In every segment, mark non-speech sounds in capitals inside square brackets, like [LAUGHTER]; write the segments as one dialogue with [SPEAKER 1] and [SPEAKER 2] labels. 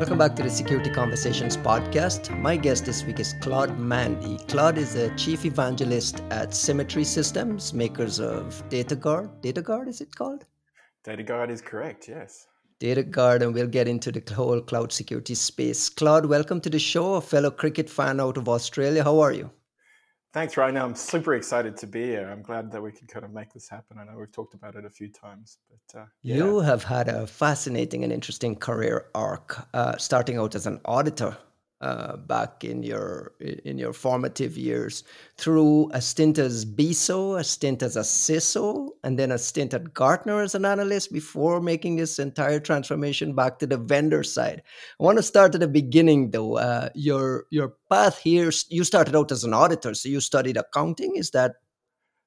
[SPEAKER 1] Welcome back to the Security Conversations podcast. My guest this week is Claude Mandy. Claude is a chief evangelist at Symmetry Systems, makers of DataGuard. DataGuard, is it called?
[SPEAKER 2] DataGuard is correct, yes.
[SPEAKER 1] DataGuard, and we'll get into the whole cloud security space. Claude, welcome to the show, a fellow cricket fan out of Australia. How are you?
[SPEAKER 2] Thanks, Ryan. I'm super excited to be here. I'm glad that we can kind of make this happen. I know we've talked about it a few times, but uh,
[SPEAKER 1] yeah. you have had a fascinating and interesting career arc, uh, starting out as an auditor uh, back in your in your formative years through a stint as BISO, a stint as a CISO, and then a stint at Gartner as an analyst before making this entire transformation back to the vendor side. I want to start at the beginning though. Uh, your your path here, you started out as an auditor, so you studied accounting. Is that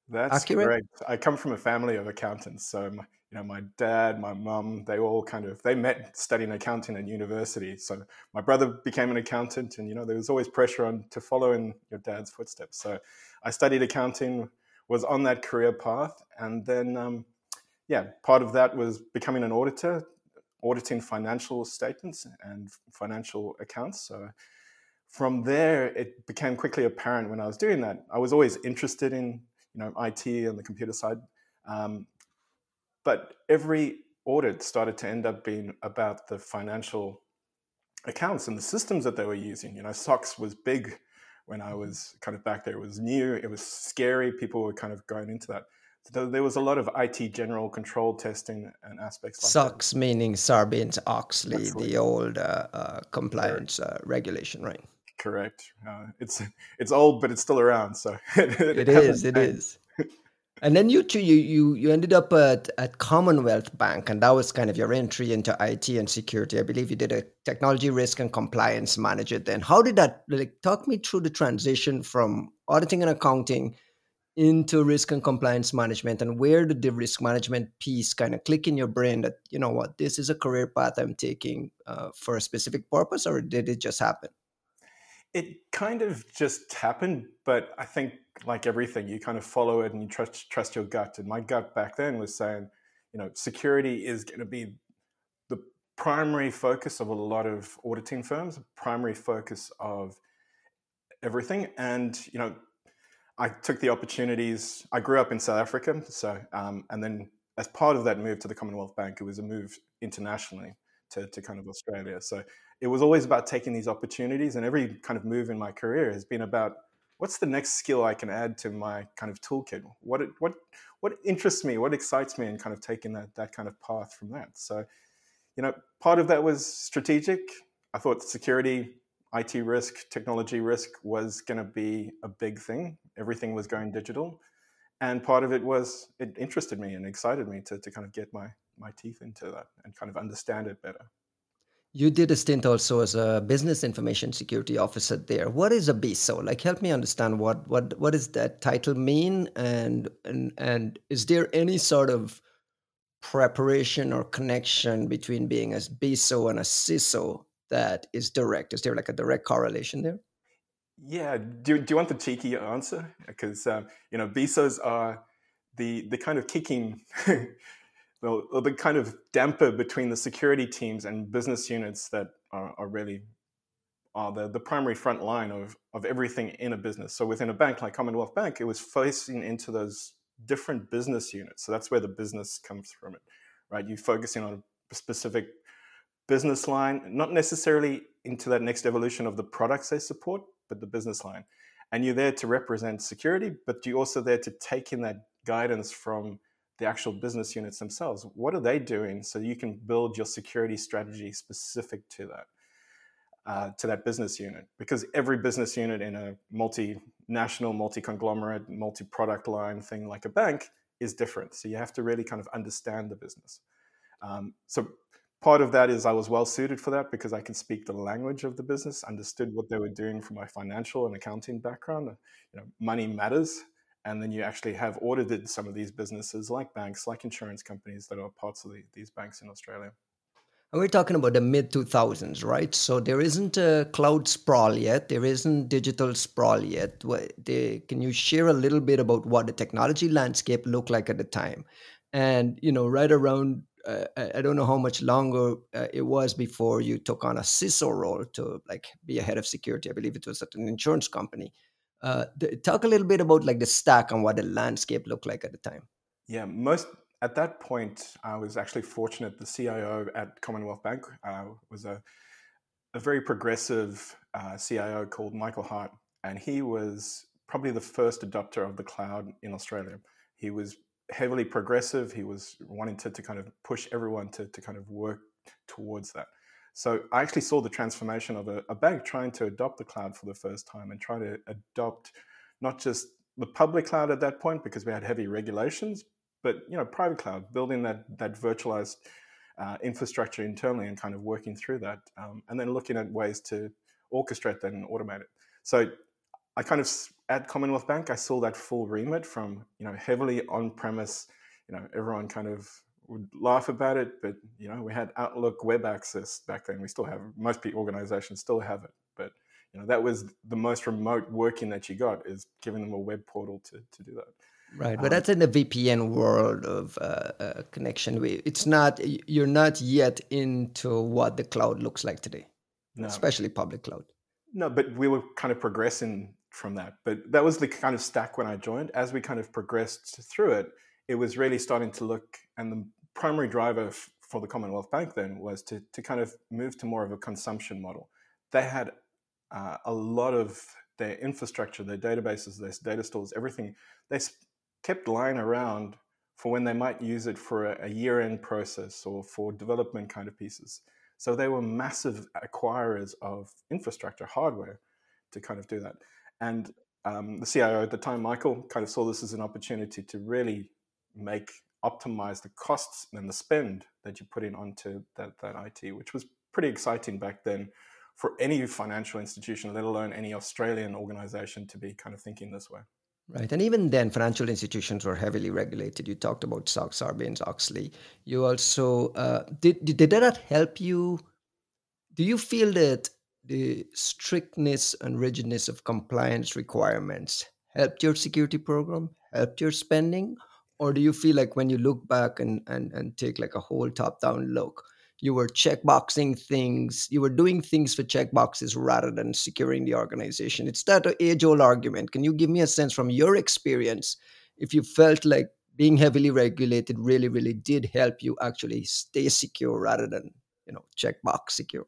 [SPEAKER 2] that's
[SPEAKER 1] accurate?
[SPEAKER 2] correct. I come from a family of accountants, so my, you know, my dad, my mum, they all kind of they met studying accounting at university. So my brother became an accountant, and you know, there was always pressure on to follow in your dad's footsteps. So I studied accounting, was on that career path, and then um, yeah, part of that was becoming an auditor, auditing financial statements and financial accounts. So from there, it became quickly apparent when I was doing that. I was always interested in you know IT and the computer side. Um, but every audit started to end up being about the financial accounts and the systems that they were using. You know, SOX was big when I was kind of back there. It was new, it was scary. People were kind of going into that. So there was a lot of IT general control testing and aspects like
[SPEAKER 1] SOX that. meaning Sarbanes Oxley, the old uh, uh, compliance uh, regulation, right?
[SPEAKER 2] Correct. Uh, it's it's old, but it's still around. So [LAUGHS]
[SPEAKER 1] it, it, it is. It is. And then you two, you you you ended up at, at Commonwealth Bank, and that was kind of your entry into IT and security. I believe you did a technology risk and compliance manager. Then, how did that like talk me through the transition from auditing and accounting into risk and compliance management, and where did the risk management piece kind of click in your brain that you know what this is a career path I'm taking uh, for a specific purpose, or did it just happen?
[SPEAKER 2] It kind of just happened, but I think like everything, you kind of follow it and you trust trust your gut. And my gut back then was saying, you know, security is going to be the primary focus of a lot of auditing firms, primary focus of everything. And you know, I took the opportunities. I grew up in South Africa, so um, and then as part of that move to the Commonwealth Bank, it was a move internationally to, to kind of Australia. So it was always about taking these opportunities, and every kind of move in my career has been about what's the next skill I can add to my kind of toolkit? What what what interests me? What excites me? And kind of taking that that kind of path from that. So, you know, part of that was strategic. I thought security, IT risk, technology risk was going to be a big thing. Everything was going digital, and part of it was it interested me and excited me to to kind of get my my teeth into that and kind of understand it better.
[SPEAKER 1] You did a stint also as a business information security officer there. What is a BISO? Like, help me understand what what what does that title mean, and and and is there any sort of preparation or connection between being a BISO and a CISO that is direct? Is there like a direct correlation there?
[SPEAKER 2] Yeah. Do, do you want the cheeky answer? Because um, you know, BISOs are the the kind of kicking [LAUGHS] the, uh, the kind of damper between the security teams and business units that are, are really are the, the primary front line of, of everything in a business. So within a bank like Commonwealth Bank, it was facing into those different business units. So that's where the business comes from it, right? You're focusing on a specific business line, not necessarily into that next evolution of the products they support, but the business line. And you're there to represent security, but you're also there to take in that guidance from the actual business units themselves. What are they doing so you can build your security strategy specific to that? Uh, to that business unit because every business unit in a multinational, multi conglomerate, multi product line thing like a bank is different. So you have to really kind of understand the business. Um, so part of that is I was well suited for that because I can speak the language of the business, understood what they were doing from my financial and accounting background. You know, money matters, and then you actually have audited some of these businesses like banks like insurance companies that are parts of the, these banks in australia.
[SPEAKER 1] And we're talking about the mid 2000s right? So there isn't a cloud sprawl yet. There isn't digital sprawl yet. Can you share a little bit about what the technology landscape looked like at the time? And you know right around uh, I don't know how much longer uh, it was before you took on a CISO role to like be a head of security. I believe it was at an insurance company. Uh, talk a little bit about like the stack and what the landscape looked like at the time.
[SPEAKER 2] Yeah, most at that point, I was actually fortunate. The CIO at Commonwealth Bank uh, was a a very progressive uh, CIO called Michael Harte, and he was probably the first adopter of the cloud in Australia. He was heavily progressive. He was wanting to, to kind of push everyone to, to kind of work towards that. So I actually saw the transformation of a, a bank trying to adopt the cloud for the first time and try to adopt not just the public cloud at that point because we had heavy regulations, but you know private cloud, building that that virtualized uh, infrastructure internally and kind of working through that, um, and then looking at ways to orchestrate that and automate it. So I kind of at Commonwealth Bank, I saw that full remit from you know heavily on premise. You know, everyone kind of would laugh about it, but you know, we had Outlook web access back then. We still have most organizations still have it, but you know, that was the most remote working that you got is giving them a web portal to to do that.
[SPEAKER 1] Right, but um, that's in the VPN world of uh, uh, connection. It's not you're not yet into what the cloud looks like today, no. especially public cloud.
[SPEAKER 2] No, but we were kind of progressing from that. But that was the kind of stack when I joined. As we kind of progressed through it, it was really starting to look, and the primary driver f- for the Commonwealth Bank then was to, to kind of move to more of a consumption model. They had uh, a lot of their infrastructure, their databases, their data stores, everything, they kept lying around for when they might use it for a, a year end process or for development kind of pieces. So they were massive acquirers of infrastructure, hardware to kind of do that. And um, the CIO at the time, Michael, kind of saw this as an opportunity to really make optimize the costs and the spend that you put in onto that, that IT, which was pretty exciting back then for any financial institution, let alone any Australian organization, to be kind of thinking this way.
[SPEAKER 1] Right. And even then, financial institutions were heavily regulated. You talked about SOX, Sarbanes Oxley. You also, uh, did, did that help you? Do you feel that the strictness and rigidness of compliance requirements helped your security program, helped your spending? Or do you feel like when you look back and, and, and take like a whole top down look, you were checkboxing things, you were doing things for checkboxes rather than securing the organization? It's that age old argument. Can you give me a sense from your experience if you felt like being heavily regulated really, really did help you actually stay secure rather than, you know, checkbox secure?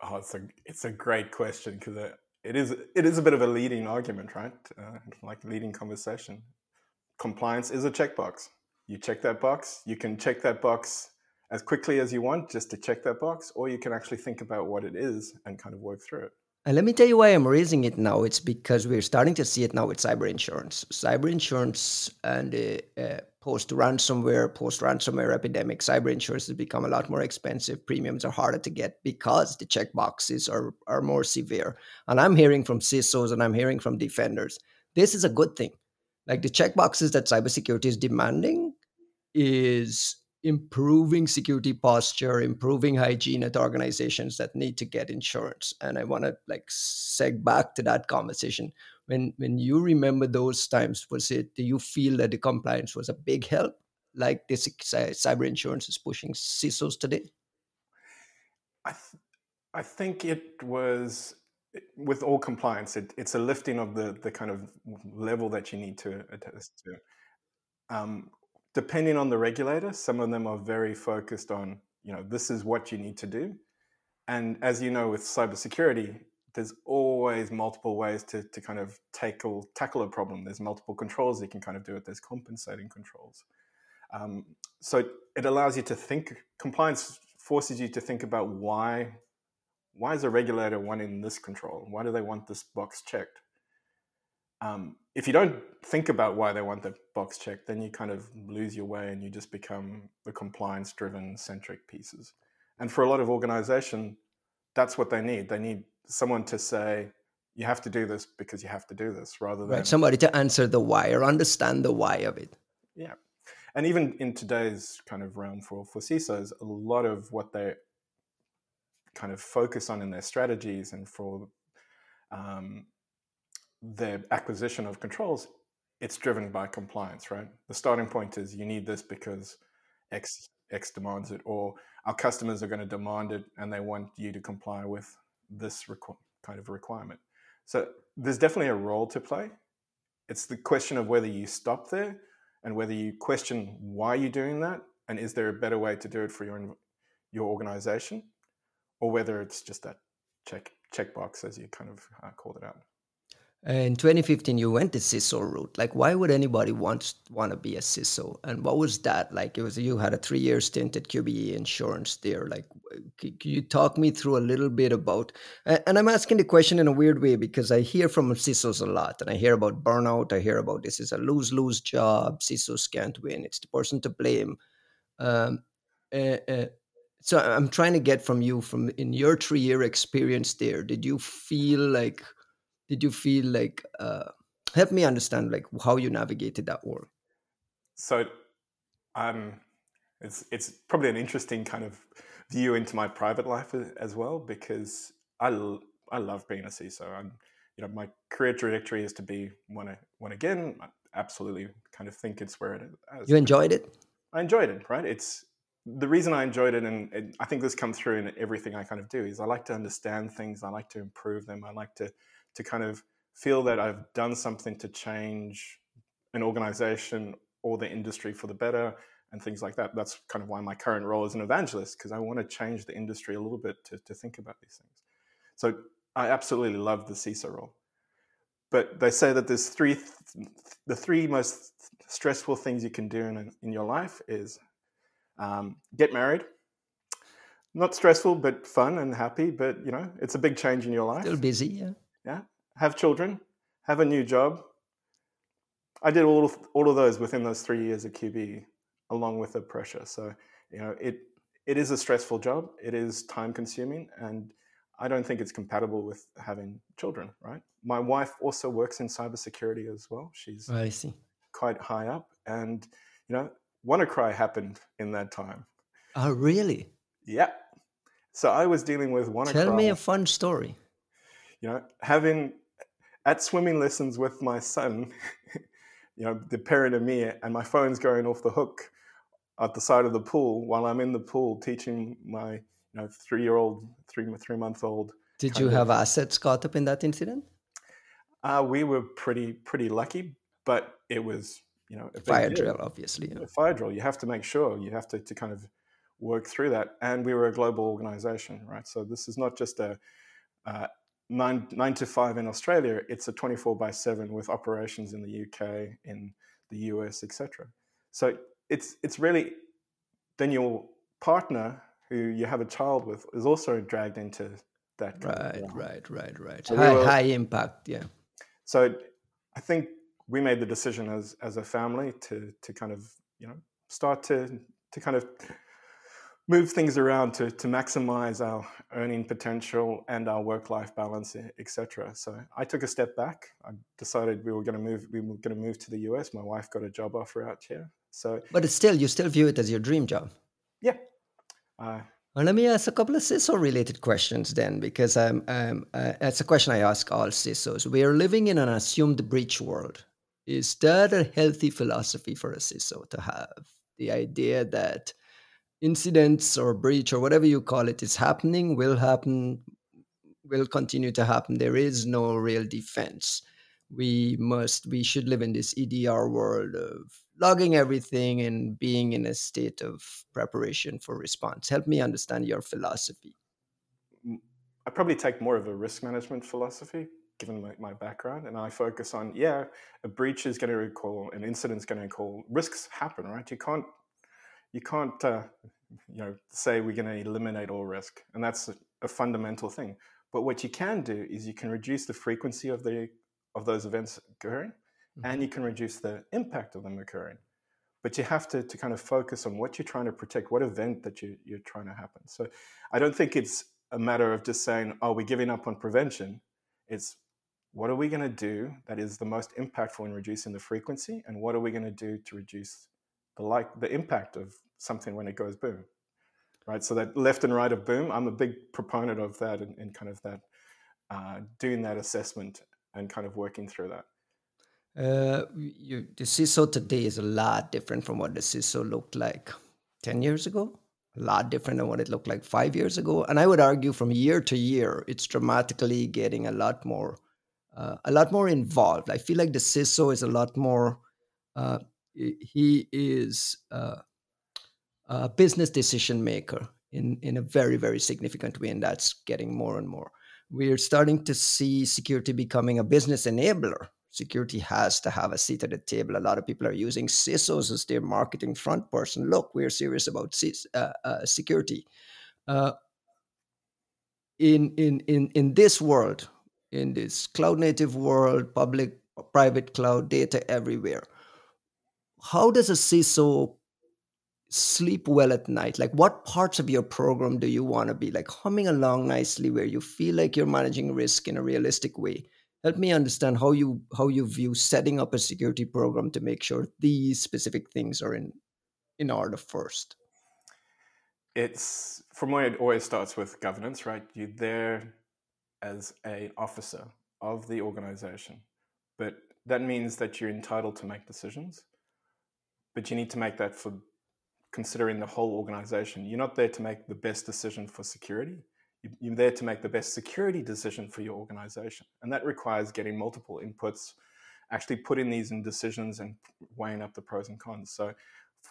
[SPEAKER 2] Oh, it's a it's a great question because it, it is it is a bit of a leading argument, right? Uh, like leading conversation. Compliance is a checkbox. You check that box. You can check that box as quickly as you want, just to check that box, or you can actually think about what it is and kind of work through it.
[SPEAKER 1] And let me tell you why I'm raising it now. It's because we're starting to see it now with cyber insurance. Cyber insurance and uh, uh, post ransomware, post ransomware epidemic, cyber insurance has become a lot more expensive. Premiums are harder to get because the check boxes are, are more severe. And I'm hearing from CISOs and I'm hearing from defenders. This is a good thing. Like the check boxes that cybersecurity is demanding is improving security posture, improving hygiene at organizations that need to get insurance. And I want to like seg back to that conversation. When when you remember those times, was it do you feel that the compliance was a big help, like this cyber insurance is pushing CISOs today?
[SPEAKER 2] I th- I think it was with all compliance. It, it's a lifting of the the kind of level that you need to attest to. Um, depending on the regulator, some of them are very focused on, you know, this is what you need to do. And as you know, with cybersecurity, there's always multiple ways to, to kind of tackle tackle a problem. There's multiple controls you can kind of do it. There's compensating controls. Um, so it allows you to think. Compliance forces you to think about why why is a regulator wanting this control? Why do they want this box checked? Um, if you don't think about why they want the box checked, then you kind of lose your way and you just become the compliance driven centric pieces. And for a lot of organization, that's what they need. They need someone to say, you have to do this because you have to do this rather than
[SPEAKER 1] right. somebody to answer the why or understand the why of it.
[SPEAKER 2] Yeah. And even in today's kind of realm for, for CISOs, a lot of what they kind of focus on in their strategies and for um, the acquisition of controls, it's driven by compliance, right? The starting point is you need this because X X demands it, or our customers are going to demand it and they want you to comply with this requ- kind of requirement. So there's definitely a role to play. It's the question of whether you stop there and whether you question why you're doing that and is there a better way to do it for your your organization, or whether it's just that check checkbox as you kind of uh, called it out.
[SPEAKER 1] In 2015, you went the CISO route. Like, why would anybody want want to be a CISO? And what was that like? It was you had a three year stint at QBE Insurance there. Like, can you talk me through a little bit about? And I'm asking the question in a weird way because I hear from CISOs a lot, and I hear about burnout. I hear about this is a lose lose job. CISOs can't win. It's the person to blame. Um, uh, uh, so I'm trying to get from you from in your three year experience there. Did you feel like? did you feel like uh, help me understand like how you navigated that work
[SPEAKER 2] so um it's it's probably an interesting kind of view into my private life as well because I, I love being a CISO. I'm, you know, my career trajectory is to be one one again. I absolutely kind of think it's where it is.
[SPEAKER 1] You enjoyed it.
[SPEAKER 2] I enjoyed it. Right. It's the reason I enjoyed it, and, I think this comes through in everything I kind of do. Is I like to understand things. I like to improve them. I like to to kind of feel that I've done something to change an organization or the industry for the better and things like that. That's kind of why my current role is an evangelist, because I want to change the industry a little bit to, to think about these things. So I absolutely love the CISO role. But they say that there's three, the three most stressful things you can do in, in your life is um, get married. Not stressful, but fun and happy. But you know, it's a big change in your life.
[SPEAKER 1] Still busy, yeah
[SPEAKER 2] yeah, have children, have a new job. I did all of, all of those within those three years at QBE, along with the pressure. So you know, it it is a stressful job. It is time consuming, and I don't think it's compatible with having children. Right. My wife also works in cybersecurity as well. She's
[SPEAKER 1] I see
[SPEAKER 2] quite high up, and you know, WannaCry happened in that time.
[SPEAKER 1] Oh, really?
[SPEAKER 2] Yeah. So I was dealing with WannaCry.
[SPEAKER 1] Tell me a fun story
[SPEAKER 2] you know, having at swimming lessons with my son, [LAUGHS] you know, the parent of me, and my phone's going off the hook at the side of the pool while I'm in the pool teaching my, you know, three year old, three three month old.
[SPEAKER 1] Did you have assets caught up in that incident?
[SPEAKER 2] Uh, we were pretty pretty lucky, but it was you know
[SPEAKER 1] a fire drill, obviously.
[SPEAKER 2] Yeah. A fire drill. You have to make sure you have to to kind of work through that, and we were a global organization, right? So this is not just a uh, nine nine to five in Australia, it's a 24 by 7 with operations in the UK, in the US, etc. So it's it's really then your partner who you have a child with is also dragged into that.
[SPEAKER 1] Right, right, right, right. So high, we were, high impact, yeah.
[SPEAKER 2] So I think we made the decision as as a family to to kind of you know start to to kind of move things around to, to maximize our earning potential and our work-life balance, etc. So I took a step back. I decided we were going to move. We were going to move to the US. My wife got a job offer out here. So,
[SPEAKER 1] but it's still, you still view it as your dream job.
[SPEAKER 2] Yeah. Uh,
[SPEAKER 1] well, let me ask a couple of CISO-related questions then, because um, um, uh, it's a question I ask all CISOs. We are living in an assumed breach world. Is that a healthy philosophy for a CISO to have? The idea that incidents or breach or whatever you call it is happening, will happen, will continue to happen. There is no real defense. We must, we should live in this EDR world of logging everything and being in a state of preparation for response. Help me understand your philosophy.
[SPEAKER 2] Mm, I probably take more of a risk management philosophy given my, my, background and i focus on yeah a breach is going to recall an incident is going to call risks happen right? You can't you can't uh, you know say we're going to eliminate all risk and that's a, a, fundamental thing. But what you can do is you can reduce the frequency of the of those events occurring mm-hmm. and you can reduce the impact of them occurring. But you have to, to kind of focus on what you're trying to protect what event that you, you're trying to happen. So i don't think it's a matter of just saying oh we're giving up on prevention. It's what are we going to do that is the most impactful in reducing the frequency and what are we going to do to reduce the like the impact of something when it goes boom right so that left and right of boom i'm a big proponent of that and, and kind of that uh, doing that assessment and kind of working through that
[SPEAKER 1] uh, you, the CISO today is a lot different from what the CISO looked like 10 years ago, a lot different than what it looked like five years ago. And I would argue from year to year, it's dramatically getting a lot more, uh, a lot more involved. I feel like the CISO is a lot more. Uh, he is uh, a business decision maker in in a very very significant way, and that's getting more and more. We're starting to see security becoming a business enabler security has to have a seat at the table. A lot of people are using CISOs as their marketing front person. Look, we're serious about uh, uh, security. In, in, in, in this world, in this cloud native world, public, private cloud, data everywhere, how does a CISO sleep well at night? Like, what parts of your program do you want to be like humming along nicely where you feel like you're managing risk in a realistic way? help me understand how you how you view setting up a security program to make sure these specific things are in in order first
[SPEAKER 2] it's for me it always starts with governance right you're there as an officer of the organization but that means that you're entitled to make decisions but you need to make that for considering the whole organization you're not there to make the best decision for security you're there to make the best security decision for your organization. And that requires getting multiple inputs, actually putting these in decisions and weighing up the pros and cons. So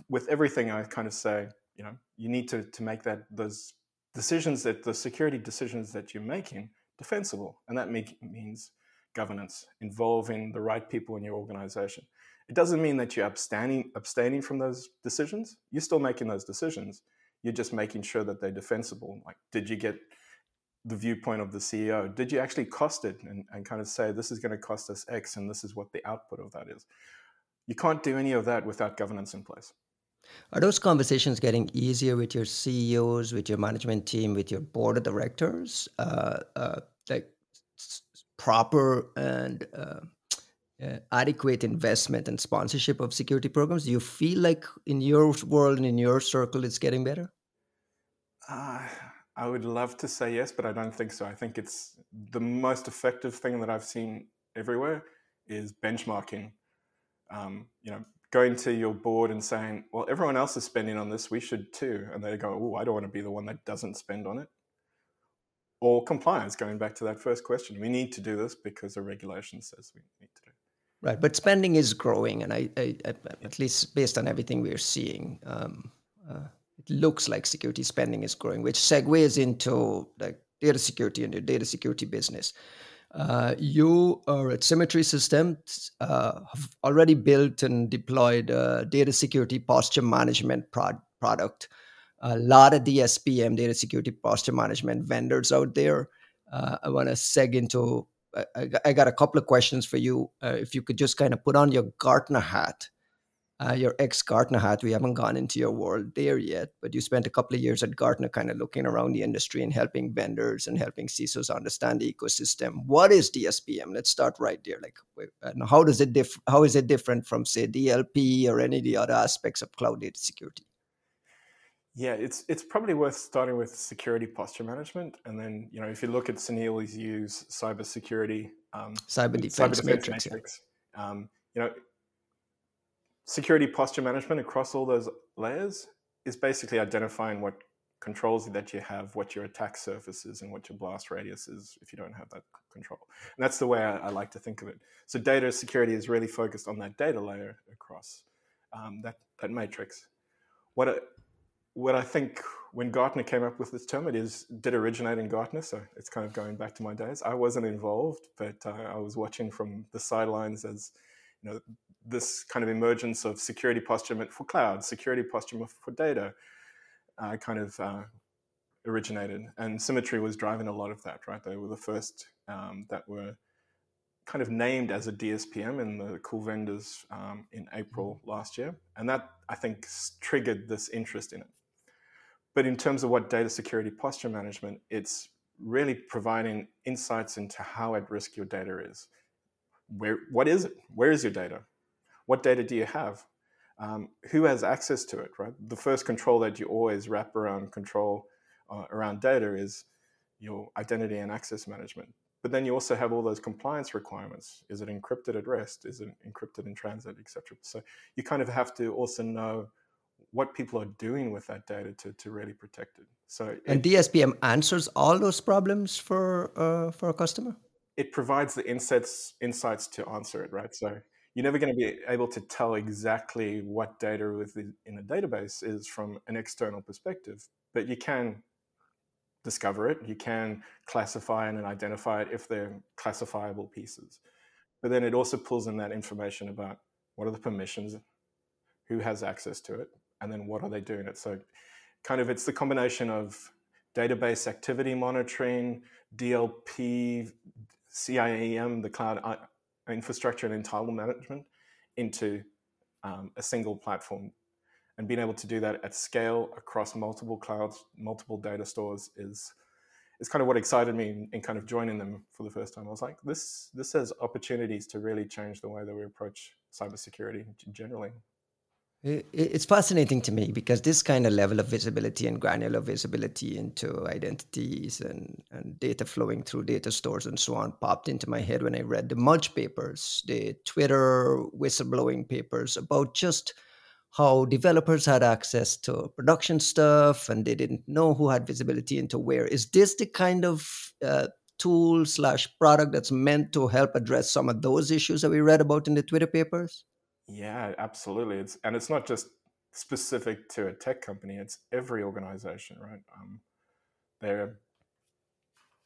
[SPEAKER 2] with everything, I kind of say, you know, you need to, to make that those decisions that the security decisions that you're making defensible. And that make, means governance, involving the right people in your organization. It doesn't mean that you're abstaining, abstaining from those decisions. You're still making those decisions. You're just making sure that they're defensible. Like, did you get the viewpoint of the CEO? Did you actually cost it and, and kind of say, this is going to cost us X and this is what the output of that is? You can't do any of that without governance in place.
[SPEAKER 1] Are those conversations getting easier with your CEOs, with your management team, with your board of directors? Uh, uh, like proper and uh, uh, adequate investment and sponsorship of security programs? Do you feel like in your world and in your circle it's getting better?
[SPEAKER 2] Uh, I would love to say yes, but I don't think so. I think it's the most effective thing that I've seen everywhere is benchmarking. Um, you know, going to your board and saying, "Well, everyone else is spending on this, we should too," and they go, "Oh, I don't want to be the one that doesn't spend on it." Or compliance, going back to that first question, we need to do this because the regulation says we need to do.
[SPEAKER 1] Right, but spending is growing, and I, I, I at least based on everything we're seeing, um, uh, it looks like security spending is growing, which segues into like data security and your data security business. Uh, you are at Symmetry Systems, uh, have already built and deployed a data security posture management prod- product. A lot of DSPM, data security posture management vendors out there. Uh, I want to seg into, I, I, got a couple of questions for you. Uh, if you could just kind of put on your Gartner hat uh, your ex Gartner hat. We haven't gone into your world there yet, but you spent a couple of years at Gartner kind of looking around the industry and helping vendors and helping CISOs understand the ecosystem. What is DSPM? Let's start right there. Like, how does it diff- How is it different from say DLP or any of the other aspects of cloud data security?
[SPEAKER 2] Yeah, it's it's probably worth starting with security posture management, and then you know if you look at Sounil, Yu's cybersecurity, um,
[SPEAKER 1] cyber defense, cyber defense matrix. matrix.
[SPEAKER 2] Yeah. Um, you know, security posture management across all those layers is basically identifying what controls that you have, what your attack surface is, and what your blast radius is if you don't have that control. And that's the way I, I like to think of it. So data security is really focused on that data layer across um, that, that matrix. What I, what I think when Gartner came up with this term, it is did originate in Gartner, so it's kind of going back to my days. I wasn't involved, but uh, I was watching from the sidelines as you know this kind of emergence of security posture for cloud, security posture for data, uh, kind of uh, originated. And Symmetry was driving a lot of that, right? They were the first um, that were kind of named as a DSPM in the cool vendors um, in April last year. And that, I think, triggered this interest in it. But in terms of what data security posture management, it's really providing insights into how at risk your data is. Where, what is it? Where is your data? What data do you have? Um, who has access to it, right? The first control that you always wrap around control uh, around data is your identity and access management. But then you also have all those compliance requirements. Is it encrypted at rest? Is it encrypted in transit, etc.? So you kind of have to also know what people are doing with that data to, to really protect it. So
[SPEAKER 1] and
[SPEAKER 2] it,
[SPEAKER 1] DSPM answers all those problems for uh, for a customer.
[SPEAKER 2] It provides the insights insights to answer it, right? So you're never going to be able to tell exactly what data within in a database is from an external perspective, but you can discover it. You can classify and identify it if they're classifiable pieces. But then it also pulls in that information about what are the permissions, who has access to it, and then what are they doing it. So, kind of, it's the combination of database activity monitoring, DLP, CIEM, the cloud uh, infrastructure and entitlement management, into um, a single platform. And being able to do that at scale across multiple clouds, multiple data stores is is kind of what excited me in, in, kind of joining them for the first time. I was like, this this has opportunities to really change the way that we approach cybersecurity generally.
[SPEAKER 1] It's fascinating to me because this kind of level of visibility and granular visibility into identities and, and data flowing through data stores and so on popped into my head when I read the Mudge papers, the Twitter whistleblowing papers about just how developers had access to production stuff and they didn't know who had visibility into where. Is this the kind of uh, tool slash product that's meant to help address some of those issues that we read about in the Twitter papers?
[SPEAKER 2] Yeah, absolutely. It's and it's not just specific to a tech company. It's every organization, right? Um, they're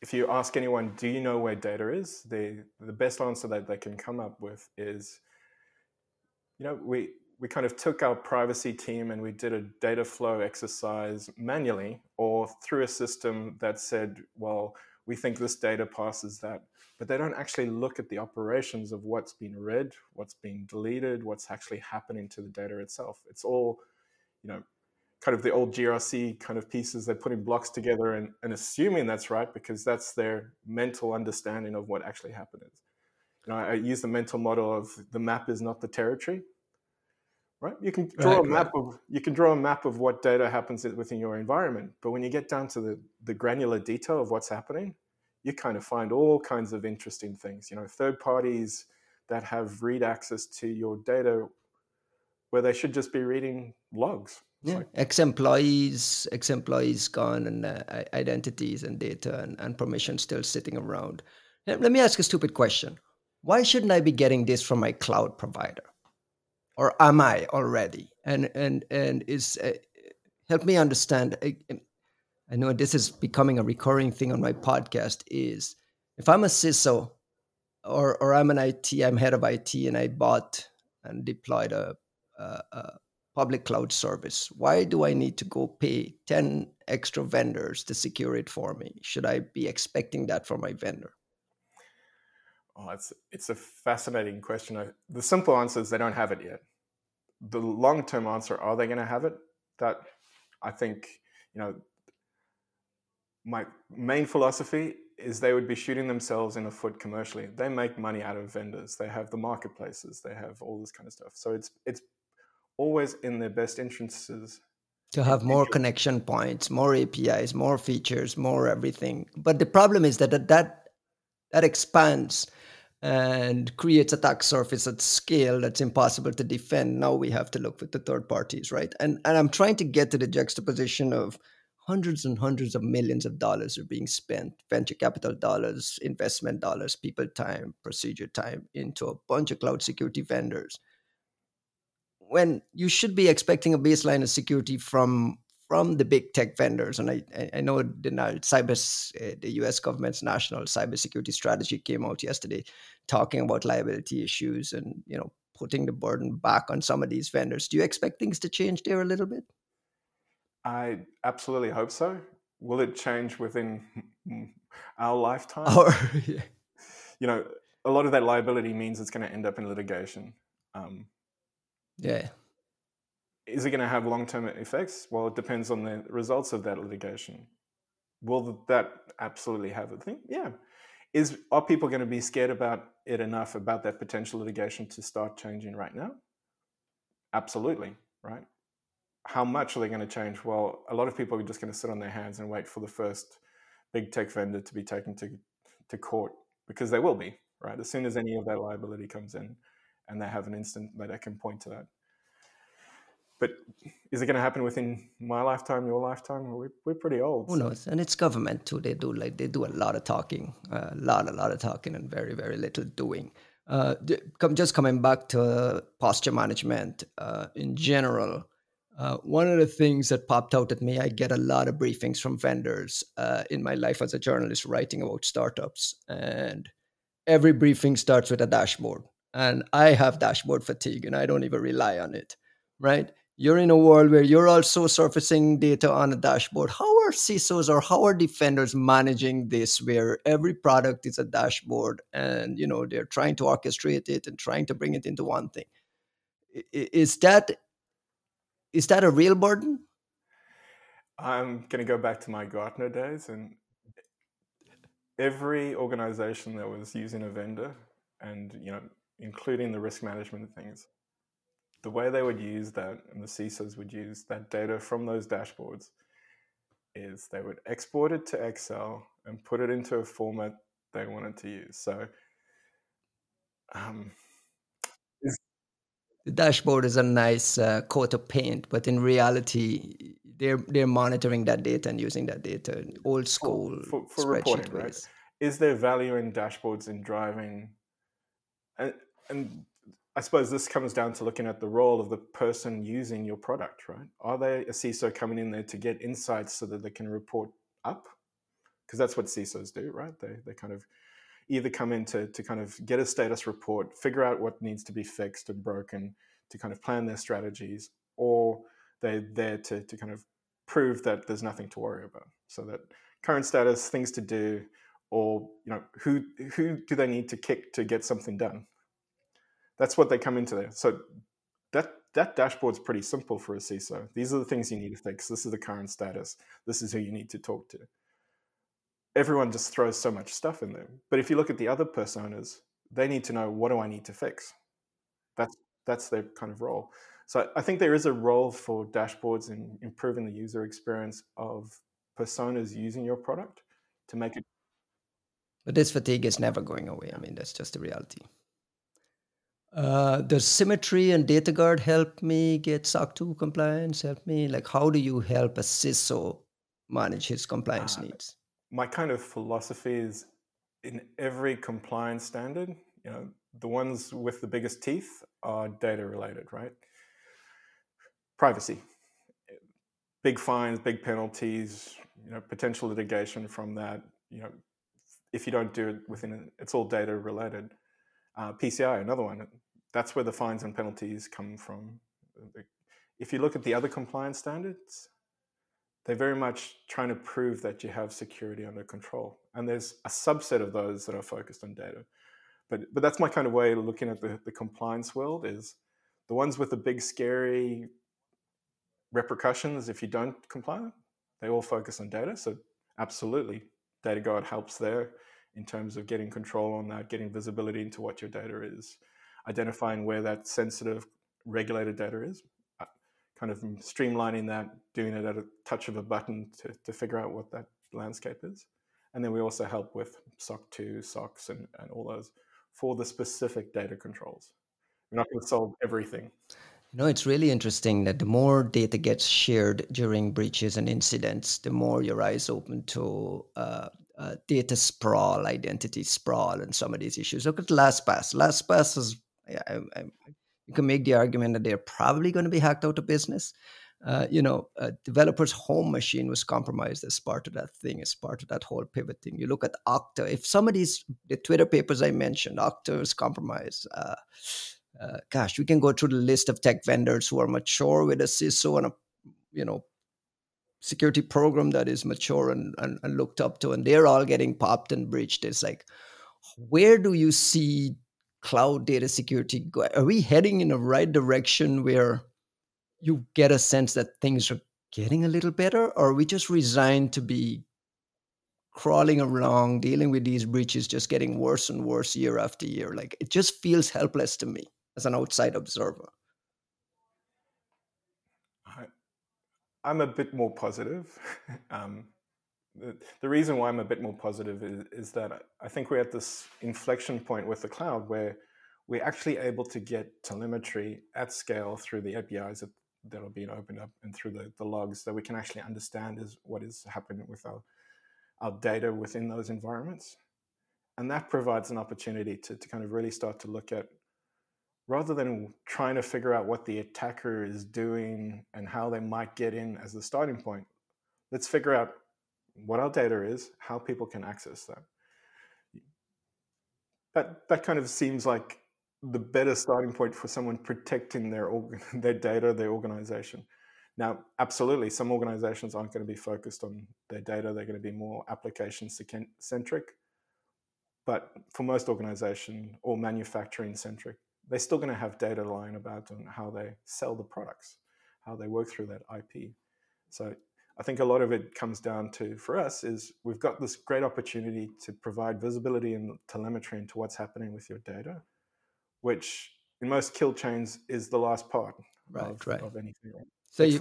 [SPEAKER 2] if you ask anyone, do you know where data is? The the best answer that they can come up with is, you know, we we kind of took our privacy team and we did a data flow exercise manually or through a system that said, well, we think this data passes that but they don't actually look at the operations of what's been read, what's been deleted, what's actually happening to the data itself. It's all, you know, kind of the old GRC kind of pieces. They're putting blocks together and, and assuming that's right because that's their mental understanding of what actually happened. You know, I use the mental model of the map is not the territory. Right? You can draw right, a map right. of you can draw a map of what data happens within your environment, but when you get down to the, the granular detail of what's happening, you kind of find all kinds of interesting things. You know, third parties that have read access to your data where they should just be reading logs.
[SPEAKER 1] Yeah, like, ex-employees, ex-employees gone, and uh, identities and data and, and permission still sitting around. Let me ask a stupid question: Why shouldn't I be getting this from my cloud provider, or am I already? And and and is uh, help me understand. Uh, I know this is becoming a recurring thing on my podcast is if I'm a CISO or, or I'm an IT, I'm head of IT and I bought and deployed a, a, a public cloud service, why do I need to go pay 10 extra vendors to secure it for me? Should I be expecting that from my vendor?
[SPEAKER 2] Oh, it's it's a fascinating question. The simple answer is they don't have it yet. The long term answer, are they going to have it? That I think you know my main philosophy is they would be shooting themselves in the foot commercially. They make money out of vendors. They have the marketplaces. They have all this kind of stuff. So it's it's always in their best interests
[SPEAKER 1] to have more connection points, more APIs, more features, more everything. But the problem is that that that expands and creates attack surface at scale that's impossible to defend. Now we have to look with the third parties, right? And and I'm trying to get to the juxtaposition of hundreds and hundreds of millions of dollars are being spent venture capital dollars investment dollars people time procedure time into a bunch of cloud security vendors when you should be expecting a baseline of security from from the big tech vendors and i i know the cyber uh, the us government's national cybersecurity strategy came out yesterday talking about liability issues and you know putting the burden back on some of these vendors do you expect things to change there a little bit
[SPEAKER 2] I absolutely hope so. Will it change within [LAUGHS] our lifetime? [LAUGHS]
[SPEAKER 1] Yeah.
[SPEAKER 2] You know, a lot of that liability means it's going to end up in litigation. Um,
[SPEAKER 1] yeah.
[SPEAKER 2] Is it going to have long term effects? Well, it depends on the results of that litigation. Will that absolutely have a thing? Yeah. Is are people going to be scared about it enough about that potential litigation to start changing right now? Absolutely, right? how much are they going to change? Well, a lot of people are just going to sit on their hands and wait for the first big tech vendor to be taken to, to court because they will be, right? As soon as any of that liability comes in and they have an instant that they can point to that. But is it going to happen within my lifetime, your lifetime? We're, we're pretty old.
[SPEAKER 1] Who so. knows? And it's government too. They do like they do a lot of talking, a lot, a lot of talking, and very, very little doing. Uh, just coming back to posture management uh, in general, uh, one of the things that popped out at me, I get a lot of briefings from vendors uh, in my life as a journalist writing about startups, and every briefing starts with a dashboard. And I have dashboard fatigue, and I don't even rely on it. Right? You're in a world where you're also surfacing data on a dashboard. How are CISOs or how are defenders managing this, where every product is a dashboard, and you know they're trying to orchestrate it and trying to bring it into one thing? Is that is that a real burden?
[SPEAKER 2] I'm going to go back to my Gartner days, and every organization that was using a vendor, and you know, including the risk management things, the way they would use that, and the CISOs would use that data from those dashboards, is they would export it to Excel and put it into a format they wanted to use. So, um,
[SPEAKER 1] the dashboard is a nice uh, coat of paint, but in reality, they're they're monitoring that data and using that data old school for, for, for reporting. Ways. Right?
[SPEAKER 2] Is there value in dashboards in driving? And, and I suppose this comes down to looking at the role of the person using your product, right? Are they a CISO coming in there to get insights so that they can report up? Because that's what CISOs do, right? They they kind of either come in to, to kind of get a status report, figure out what needs to be fixed and broken to kind of plan their strategies, or they're there to, to kind of prove that there's nothing to worry about. So that current status, things to do, or you know, who who do they need to kick to get something done? That's what they come into there. So that that dashboard's pretty simple for a CISO. These are the things you need to fix. This is the current status. This is who you need to talk to everyone just throws so much stuff in there. But if you look at the other personas, they need to know what do I need to fix. That's that's their kind of role. So I think there is a role for dashboards in improving the user experience of personas using your product to make it.
[SPEAKER 1] But this fatigue is never going away. I mean, that's just the reality. Uh, does Symmetry and DataGuard help me get SOC 2 compliance? Help me? Like, how do you help a CISO manage his compliance uh, needs?
[SPEAKER 2] my kind of philosophy is in every compliance standard, you know, the ones with the biggest teeth are data related, right? Privacy, big fines, big penalties, you know, potential litigation from that. You know, if you don't do it within, it's all data related. Uh, PCI, another one. That's where the fines and penalties come from. If you look at the other compliance standards, they're very much trying to prove that you have security under control. And there's a subset of those that are focused on data. But, but that's my kind of way of looking at the, the compliance world is the ones with the big scary repercussions if you don't comply, they all focus on data. So absolutely, DataGuard helps there in terms of getting control on that, getting visibility into what your data is, identifying where that sensitive regulated data is kind of streamlining that, doing it at a touch of a button to, to figure out what that landscape is. And then we also help with SOC 2, SOCs, and, and all those for the specific data controls. We're not going to solve everything.
[SPEAKER 1] Know, it's really interesting that the more data gets shared during breaches and incidents, the more your eyes open to uh, uh, data sprawl, identity sprawl, and some of these issues. Look at LastPass. LastPass is, I, I, you can make the argument that they're probably going to be hacked out of business. Uh, you know, a developer's home machine was compromised as part of that thing, as part of that whole pivot thing. You look at Okta. If some of these the Twitter papers I mentioned, Okta was compromised. Uh, uh, gosh, we can go through the list of tech vendors who are mature with a CISO and a you know security program that is mature and, and, and looked up to, and they're all getting popped and breached. It's like, where do you see cloud data security go? Are we heading in the right direction where you get a sense that things are getting a little better, or are we just resigned to be crawling along, dealing with these breaches, just getting worse and worse year after year? Like it just feels helpless to me as an outside observer.
[SPEAKER 2] I, am a bit more positive. [LAUGHS] um, the, the reason why I'm a bit more positive is, is that I think we're at this inflection point with the cloud where we're actually able to get telemetry at scale through the APIs that, that'll be opened up and through the, the logs that we can actually understand is what is happening with our our data within those environments. And that provides an opportunity to, to kind of really start to look at rather than trying to figure out what the attacker is doing and how they might get in as the starting point, let's figure out what our data is, how people can access that. That that kind of seems like the better starting point for someone protecting their [LAUGHS] their data, their organization. Now, absolutely, some organizations aren't going to be focused on their data; they're going to be more application centric. But for most organization or manufacturing centric, they're still going to have data lying about on how they sell the products, how they work through that IP. So I think a lot of it comes down to for us is we've got this great opportunity to provide visibility and telemetry into what's happening with your data which in most kill chains is the last part right, of, right. of anything.
[SPEAKER 1] So you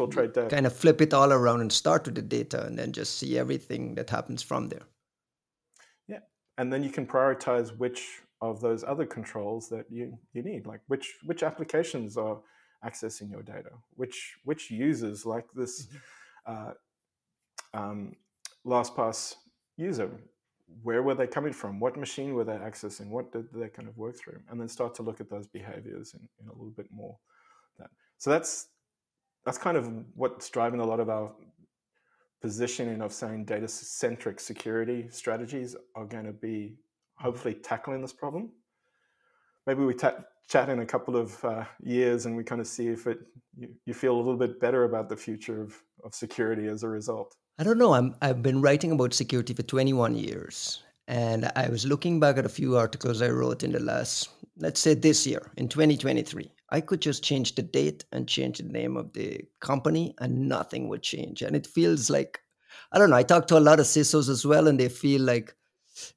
[SPEAKER 1] kind of flip it all around and start with the data and then just see everything that happens from there.
[SPEAKER 2] Yeah. And then you can prioritize which of those other controls that you, you need, like which which applications are accessing your data, which which users like this mm-hmm. uh, um, LastPass user where were they coming from? What machine were they accessing? What did they kind of work through? And then start to look at those behaviors in, in a little bit more. That. So that's that's kind of what's driving a lot of our positioning of saying data centric security strategies are going to be hopefully tackling this problem. Maybe we ta- chat in a couple of uh, years and we kind of see if it you, you feel a little bit better about the future of, of security as a result.
[SPEAKER 1] I don't know. I'm, I've been writing about security for 21 years. And I was looking back at a few articles I wrote in the last, let's say this year, in 2023. I could just change the date and change the name of the company and nothing would change. And it feels like, I don't know, I talk to a lot of CISOs as well, and they feel like,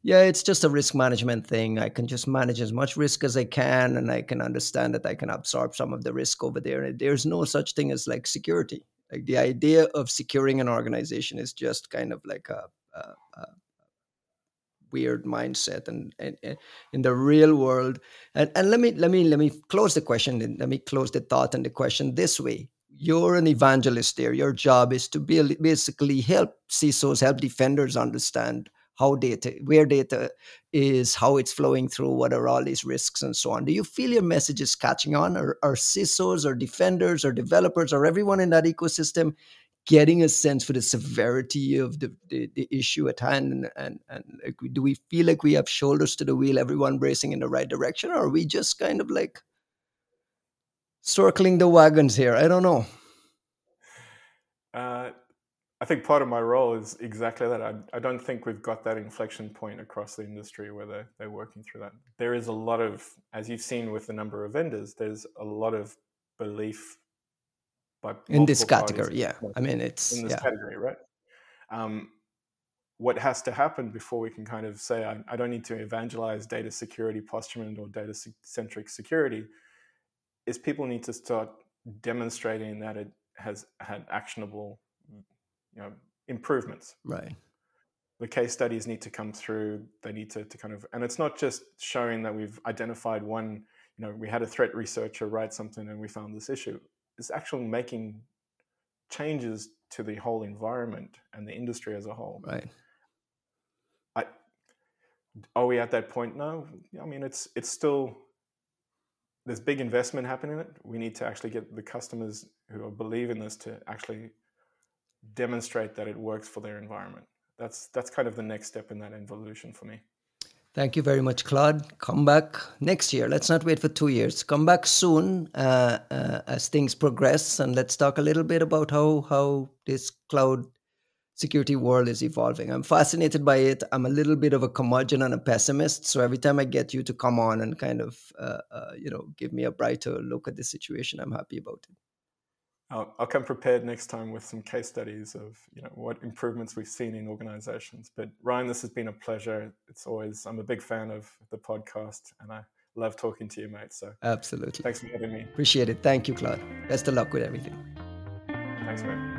[SPEAKER 1] yeah, it's just a risk management thing. I can just manage as much risk as I can, and I can understand that I can absorb some of the risk over there. There's no such thing as like security. Like the idea of securing an organization is just kind of like a, a, a weird mindset and, and, and, in the real world and, and let me let me let me close the question and let me close the thought and the question this way you're an evangelist there your job is to be, basically help CISOs help defenders understand how data, where data is, how it's flowing through, what are all these risks, and so on. Do you feel your message is catching on? Or are CISOs or defenders or developers or everyone in that ecosystem getting a sense for the severity of the, the, the issue at hand? And, and, and do we feel like we have shoulders to the wheel, everyone bracing in the right direction? Or are we just kind of like circling the wagons here? I don't know.
[SPEAKER 2] Uh, I think part of my role is exactly that. I, I don't think we've got that inflection point across the industry where they're, they're working through that. There is a lot of, as you've seen with the number of vendors, there's a lot of belief
[SPEAKER 1] by in this category. Yeah, I mean it's
[SPEAKER 2] in this
[SPEAKER 1] yeah.
[SPEAKER 2] category, right? Um, what has to happen before we can kind of say I, I don't need to evangelize data security posturement or data centric security is people need to start demonstrating that it has had actionable you know improvements.
[SPEAKER 1] Right.
[SPEAKER 2] The case studies need to come through. They need to, to kind of and it's not just showing that we've identified one you know we had a threat researcher write something and we found this issue. It's actually making changes to the whole environment and the industry as a whole.
[SPEAKER 1] Right.
[SPEAKER 2] I, are we at that point no i mean it's it's still there's big investment happening in it. We need to actually get the customers who believe in this to actually demonstrate that it works for their environment. That's that's kind of the next step in that evolution for me.
[SPEAKER 1] Thank you very much, Claude. Come back next year. Let's not wait for two years. Come back soon uh, uh, as things progress, and let's talk a little bit about how how this cloud security world is evolving. I'm fascinated by it. I'm a little bit of a curmudgeon and a pessimist, so every time I get you to come on and kind of uh, uh you know give me a brighter look at the situation, I'm happy about it.
[SPEAKER 2] I'll, I'll, come prepared next time with some case studies of you know what improvements we've seen in organizations. But Ryan, this has been a pleasure. It's always I'm a big fan of the podcast, and I love talking to you, mate. So
[SPEAKER 1] absolutely,
[SPEAKER 2] thanks for having me.
[SPEAKER 1] Appreciate it. Thank you, Claude. Best of luck with everything.
[SPEAKER 2] Thanks, mate.